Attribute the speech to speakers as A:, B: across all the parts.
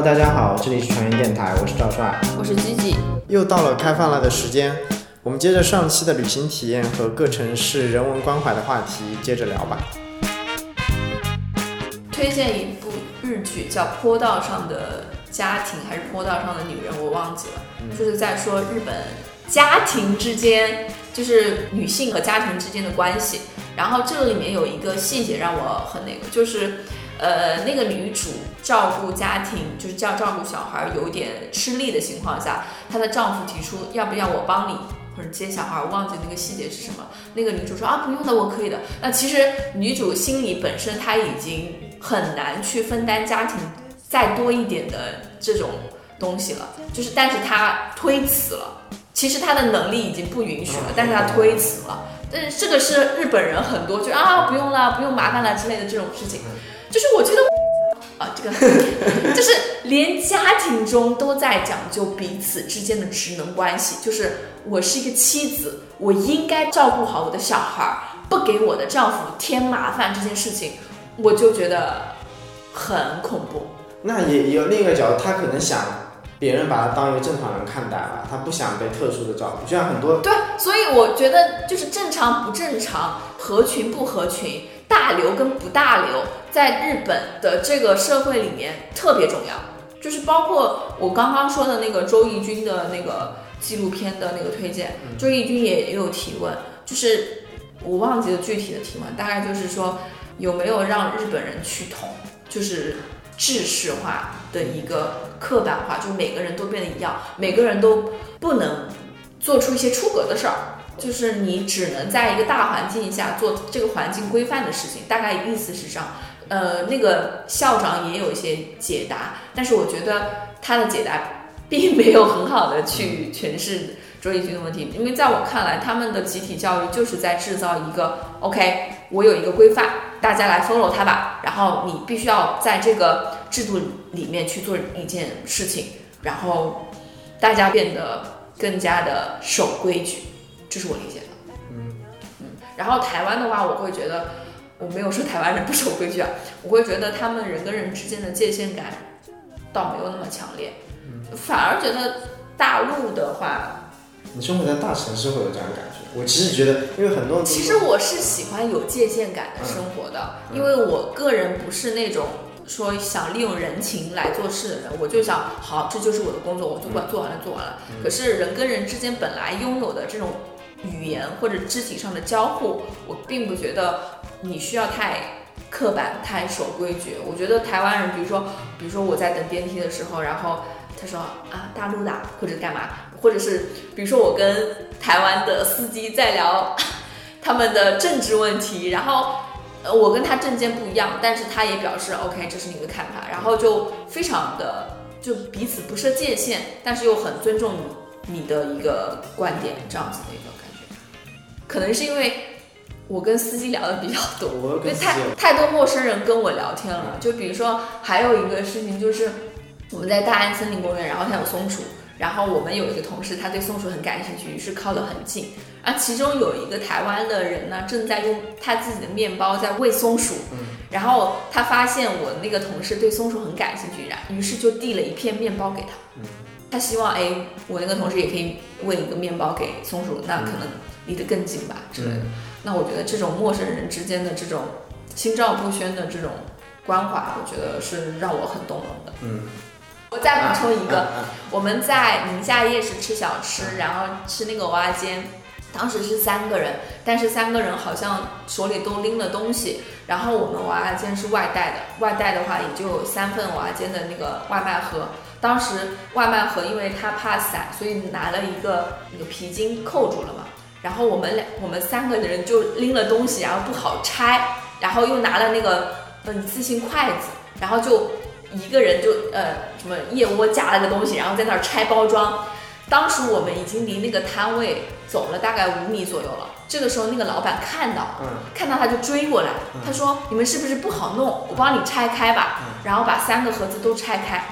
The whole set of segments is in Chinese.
A: Hello，大家好，这里是传音电台，我是赵帅，
B: 我是吉吉。
C: 又到了开饭了的时间，我们接着上期的旅行体验和各城市人文关怀的话题接着聊吧。
B: 推荐一部日剧叫《坡道上的家庭》还是《坡道上的女人》，我忘记了，就是在说日本家庭之间，就是女性和家庭之间的关系。然后这个里面有一个细节让我很那个，就是呃那个女主照顾家庭，就是叫照顾小孩有点吃力的情况下，她的丈夫提出要不要我帮你或者接小孩，我忘记那个细节是什么。那个女主说啊不用的，我可以的。那其实女主心里本身她已经很难去分担家庭再多一点的这种东西了，就是但是她推辞了。其实她的能力已经不允许了，但是她推辞了。但是这个是日本人很多就啊不用了，不用麻烦了之类的这种事情，就是我觉得啊这个 就是连家庭中都在讲究彼此之间的职能关系，就是我是一个妻子，我应该照顾好我的小孩，不给我的丈夫添麻烦这件事情，我就觉得很恐怖。
A: 那也有另一个角度，他可能想别人把他当一个正常人看待吧，他不想被特殊的照顾，就像很多
B: 对，所以我觉得就是正常不正常，合群不合群，大流跟不大流，在日本的这个社会里面特别重要。就是包括我刚刚说的那个周轶君的那个纪录片的那个推荐，周轶君也有提问，就是我忘记了具体的提问，大概就是说有没有让日本人趋同，就是制式化的一个刻板化，就每个人都变得一样，每个人都不能做出一些出格的事儿，就是你只能在一个大环境下做这个环境规范的事情，大概意思是这样。呃，那个校长也有一些解答，但是我觉得他的解答并没有很好的去诠释周轶君的问题，因为在我看来，他们的集体教育就是在制造一个 OK，我有一个规范，大家来 follow 它吧，然后你必须要在这个制度里面去做一件事情，然后大家变得更加的守规矩，这是我理解的。
A: 嗯
B: 嗯，然后台湾的话，我会觉得。我没有说台湾人不守规矩啊，我会觉得他们人跟人之间的界限感倒没有那么强烈，反而觉得大陆的话，
A: 你生活在大城市会有这样的感觉。我其实觉得，因为很多
B: 其实我是喜欢有界限感的生活的，因为我个人不是那种说想利用人情来做事的人，我就想好，这就是我的工作，我做完做完了做完了。可是人跟人之间本来拥有的这种语言或者肢体上的交互，我并不觉得。你需要太刻板、太守规矩。我觉得台湾人，比如说，比如说我在等电梯的时候，然后他说啊大陆的或者干嘛，或者是比如说我跟台湾的司机在聊 他们的政治问题，然后呃我跟他政见不一样，但是他也表示 OK，这是你的看法，然后就非常的就彼此不设界限，但是又很尊重你的一个观点，这样子的一个，可能是因为。我跟司机聊的比较多，因为太太多陌生人跟我聊天了。就比如说，还有一个事情就是，我们在大安森林公园，然后它有松鼠，然后我们有一个同事，他对松鼠很感兴趣，于是靠得很近。啊，其中有一个台湾的人呢，正在用他自己的面包在喂松鼠，然后他发现我那个同事对松鼠很感兴趣，然于是就递了一片面包给他。他希望哎，我那个同事也可以喂一个面包给松鼠，那可能离得更近吧之类的。那我觉得这种陌生人之间的这种心照不宣的这种关怀，我觉得是让我很动容的。
A: 嗯，
B: 我再补充一个，我们在宁夏夜市吃小吃，然后吃那个蚵仔煎，当时是三个人，但是三个人好像手里都拎了东西，然后我们娃娃煎是外带的，外带的话也就有三份娃娃煎的那个外卖盒，当时外卖盒因为他怕散，所以拿了一个那个皮筋扣住了嘛。然后我们两我们三个人就拎了东西，然后不好拆，然后又拿了那个嗯字形筷子，然后就一个人就呃什么腋窝夹了个东西，然后在那儿拆包装。当时我们已经离那个摊位走了大概五米左右了。这个时候那个老板看到，看到他就追过来，他说：“你们是不是不好弄？我帮你拆开吧。”然后把三个盒子都拆开，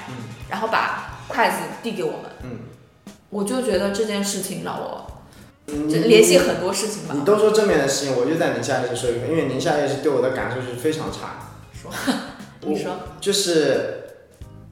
B: 然后把筷子递给我们。
A: 嗯，
B: 我就觉得这件事情让我。联系很多事情吧。
A: 你都说正面的事情，我就在宁夏夜市说一个，因为宁夏夜市对我的感受是非常差。
B: 说，你说，
A: 就是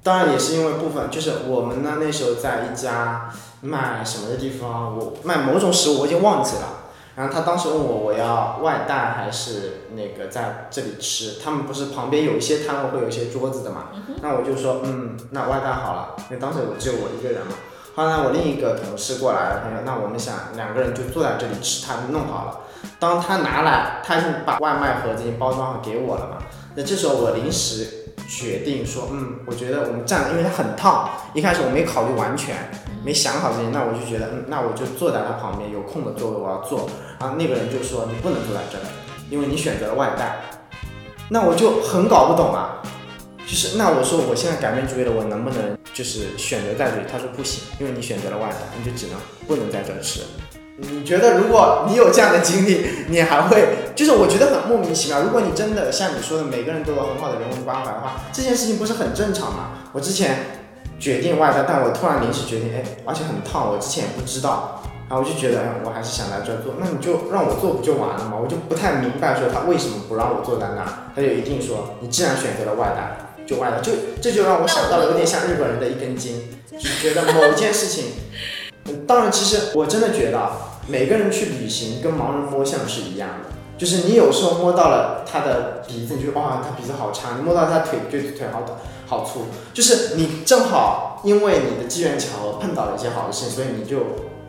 A: 当然也是因为部分，就是我们呢那时候在一家卖什么的地方，我卖某种食物，我已经忘记了。然后他当时问我我要外带还是那个在这里吃，他们不是旁边有一些摊位会有一些桌子的嘛，那我就说嗯，那外带好了，因为当时只有我一个人嘛。后来我另一个同事过来了，他说那我们想两个人就坐在这里吃，他弄好了。当他拿来，他已经把外卖盒子已经包装好给我了嘛。那这时候我临时决定说，嗯，我觉得我们站，因为它很烫，一开始我没考虑完全，没想好这些，那我就觉得，嗯，那我就坐在他旁边，有空的座位我要坐。然后那个人就说，你不能坐在这儿，因为你选择了外带。那我就很搞不懂啊，就是那我说我现在改变主意了，我能不能就是选择在这里？他说不行，因为你选择了外带，你就只能不能在这吃。你觉得如果你有这样的经历，你还会就是我觉得很莫名其妙。如果你真的像你说的，每个人都有很好的人文关怀的话，这件事情不是很正常吗？我之前决定外带，但我突然临时决定，哎，而且很烫，我之前也不知道，然后我就觉得，哎，我还是想来这做，那你就让我做不就完了吗？我就不太明白说他为什么不让我坐在那儿，他就一定说你既然选择了外带，就歪了，就这就让我想到了有点像日本人的一根筋，就觉得某件事情。当然，其实我真的觉得，每个人去旅行跟盲人摸象是一样的，就是你有时候摸到了他的鼻子，你就哇，他鼻子好长；你摸到他腿，觉得腿好短、好粗。就是你正好因为你的机缘巧合碰到了一些好的事情，所以你就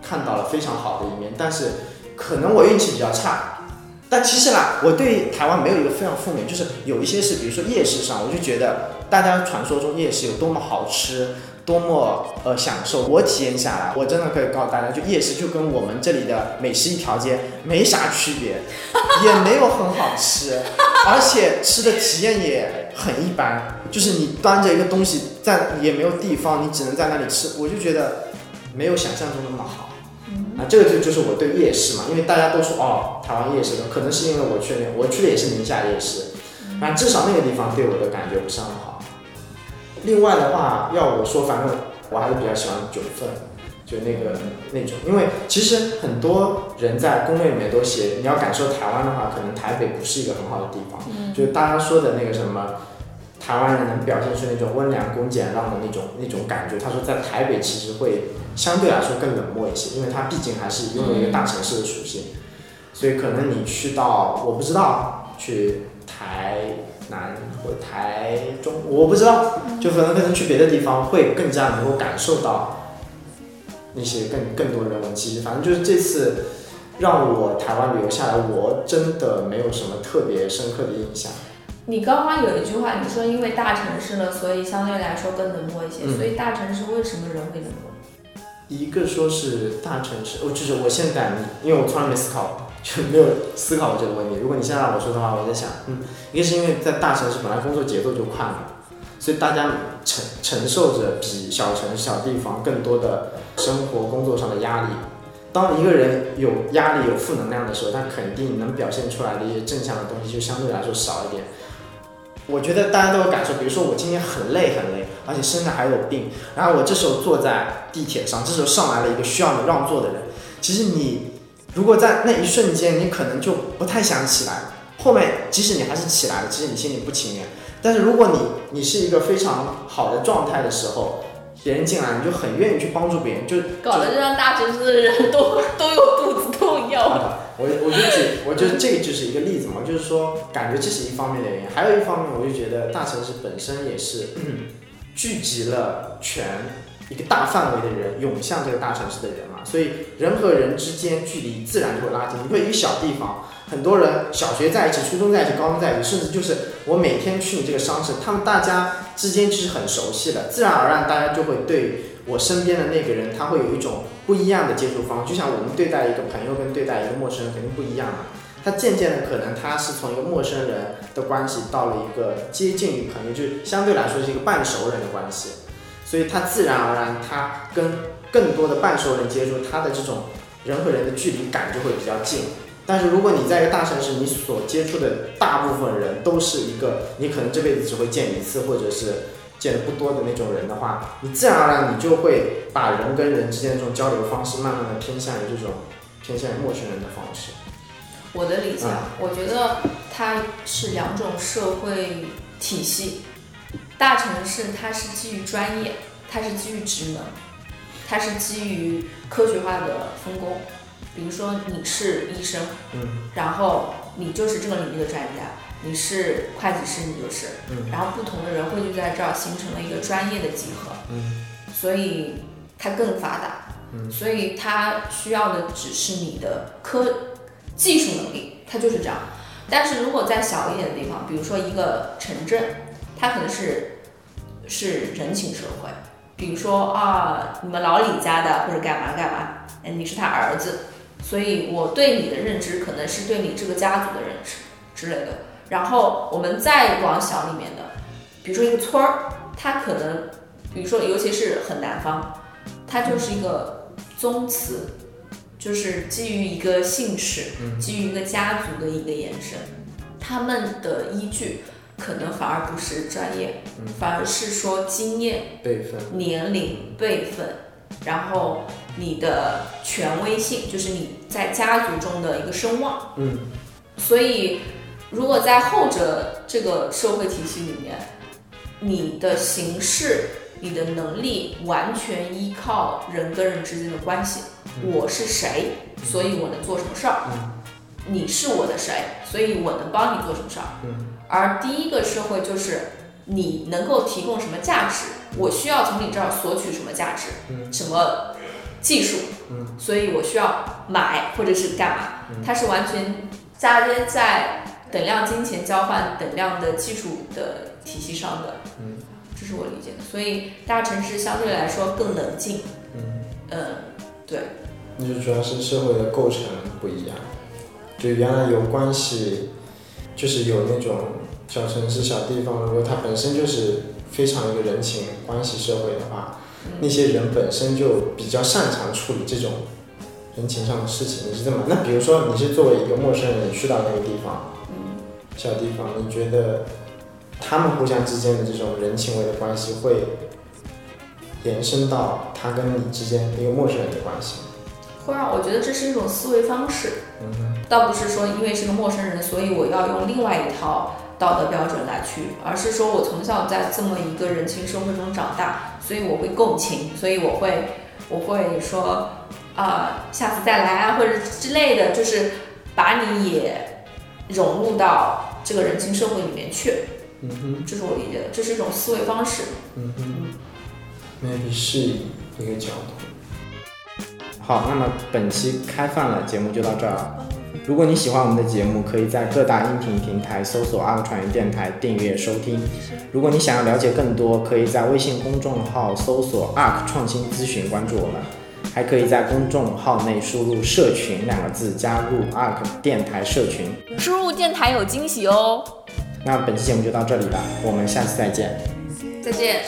A: 看到了非常好的一面。但是可能我运气比较差。但其实啦，我对台湾没有一个非常负面，就是有一些是，比如说夜市上，我就觉得大家传说中夜市有多么好吃。多么呃享受！我体验下来，我真的可以告诉大家，就夜市就跟我们这里的美食一条街没啥区别，也没有很好吃，而且吃的体验也很一般。就是你端着一个东西在也没有地方，你只能在那里吃，我就觉得没有想象中那么好。啊，这个就就是我对夜市嘛，因为大家都说哦，台湾夜市的，可能是因为我去那，我去的也是宁夏夜市，反正至少那个地方对我的感觉不是很好。另外的话，要我说，反正我还是比较喜欢九份，就那个那种，因为其实很多人在攻略里面都写，你要感受台湾的话，可能台北不是一个很好的地方。嗯。就大家说的那个什么，台湾人能表现出那种温良恭俭让的那种那种感觉，他说在台北其实会相对来说更冷漠一些，因为它毕竟还是拥有一个大城市的属性，所以可能你去到我不知道去台。南或台中，我不知道，就可能可能去别的地方会更加能够感受到那些更更多人文气息。反正就是这次让我台湾旅游下来，我真的没有什么特别深刻的印象。
B: 你刚刚有一句话，你说因为大城市了，所以相对来说更冷漠一些。所以大城市为什么人会冷漠？
A: 一个说是大城市，哦，就是我现在，因为我从来没思考。就没有思考过这个问题。如果你现在让我说的话，我在想，嗯，一个是因为在大城市本来工作节奏就快嘛，所以大家承承受着比小城小地方更多的生活工作上的压力。当一个人有压力、有负能量的时候，他肯定能表现出来的一些正向的东西就相对来说少一点。我觉得大家都有感受，比如说我今天很累很累，而且身上还有病，然后我这时候坐在地铁上，这时候上来了一个需要你让座的人，其实你。如果在那一瞬间，你可能就不太想起来。后面即使你还是起来了，其实你心里不情愿。但是如果你你是一个非常好的状态的时候，别人进来，你就很愿意去帮助别人，就
B: 搞得就像大城市的人都都有肚子痛一样。
A: 我我就举，我觉得这个就是一个例子嘛，就是说感觉这是一方面的原因，还有一方面，我就觉得大城市本身也是 聚集了全。一个大范围的人涌向这个大城市的人嘛，所以人和人之间距离自然就会拉近。你会一个小地方，很多人小学在一起，初中在一起，高中在一起，甚至就是我每天去你这个商城，他们大家之间其实很熟悉的，自然而然大家就会对我身边的那个人，他会有一种不一样的接触方式。就像我们对待一个朋友跟对待一个陌生人肯定不一样嘛。他渐渐的可能他是从一个陌生人的关系到了一个接近于朋友，就相对来说是一个半熟人的关系。所以他自然而然，他跟更多的半熟人接触，他的这种人和人的距离感就会比较近。但是如果你在一个大城市，你所接触的大部分人都是一个你可能这辈子只会见一次，或者是见的不多的那种人的话，你自然而然你就会把人跟人之间这种交流方式，慢慢的偏向于这种偏向于陌生人的方式。
B: 我的理解，我觉得它是两种社会体系。大城市它是基于专业，它是基于职能，它是基于科学化的分工。比如说你是医生，
A: 嗯
B: 然后你就是这个领域的专家，你是会计师，你就是，
A: 嗯。
B: 然后不同的人汇聚在这儿，形成了一个专业的集合，
A: 嗯。
B: 所以它更发达，
A: 嗯。
B: 所以它需要的只是你的科技术能力，它就是这样。但是如果在小一点的地方，比如说一个城镇，它可能是是人情社会，比如说啊，你们老李家的或者干嘛干嘛，哎，你是他儿子，所以我对你的认知可能是对你这个家族的认知之类的。然后我们再往小里面的，比如说一个村儿，它可能，比如说尤其是很南方，它就是一个宗祠，就是基于一个姓氏，基于一个家族的一个延伸，他们的依据可能反而不是专业，反而是说经验、
A: 辈分，
B: 年龄、辈分，然后你的权威性，就是你在家族中的一个声望。
A: 嗯。
B: 所以，如果在后者这个社会体系里面，你的形式、你的能力完全依靠人跟人之间的关系。我是谁，所以我能做什么事儿；你是我的谁，所以我能帮你做什么事儿。
A: 嗯。
B: 而第一个社会就是你能够提供什么价值，我需要从你这儿索取什么价值，
A: 嗯。
B: 什么技术，
A: 嗯。
B: 所以我需要买或者是干嘛，它是完全嫁接在等量金钱交换等量的技术的体系上的，
A: 嗯
B: 这是我理解的。所以大城市相对来说更冷静，
A: 嗯，
B: 嗯，对，
A: 那就主要是社会的构成不一样，就原来有关系，就是有那种小城市、小地方，如果它本身就是非常一个人情关系社会的话，那些人本身就比较擅长处理这种人情上的事情。你是这么？那比如说你是作为一个陌生人，你去到那个地方，
B: 嗯，
A: 小地方，你觉得他们互相之间的这种人情味的关系会延伸到他跟你之间一个陌生人的关系吗？
B: 会让我觉得这是一种思维方式。
A: 嗯。
B: 倒不是说因为是个陌生人，所以我要用另外一套道德标准来去，而是说我从小在这么一个人情社会中长大，所以我会共情，所以我会我会说啊、下次再来啊，或者之类的，就是把你也融入到这个人情社会里面去，
A: 嗯哼，
B: 这是我理解的，这是一种思维方式。
A: 嗯哼，maybe 是一个角度。
C: 好，那么本期开放了节目就到这儿了。如果你喜欢我们的节目，可以在各大音频平台搜索“阿克传言电台”订阅收听。如果你想要了解更多，可以在微信公众号搜索 “ARK 创新咨询”关注我们，还可以在公众号内输入“社群”两个字，加入 ARK 电台社群。
B: 输入电台有惊喜哦，
C: 那本期节目就到这里了，我们下次再见。
B: 再见。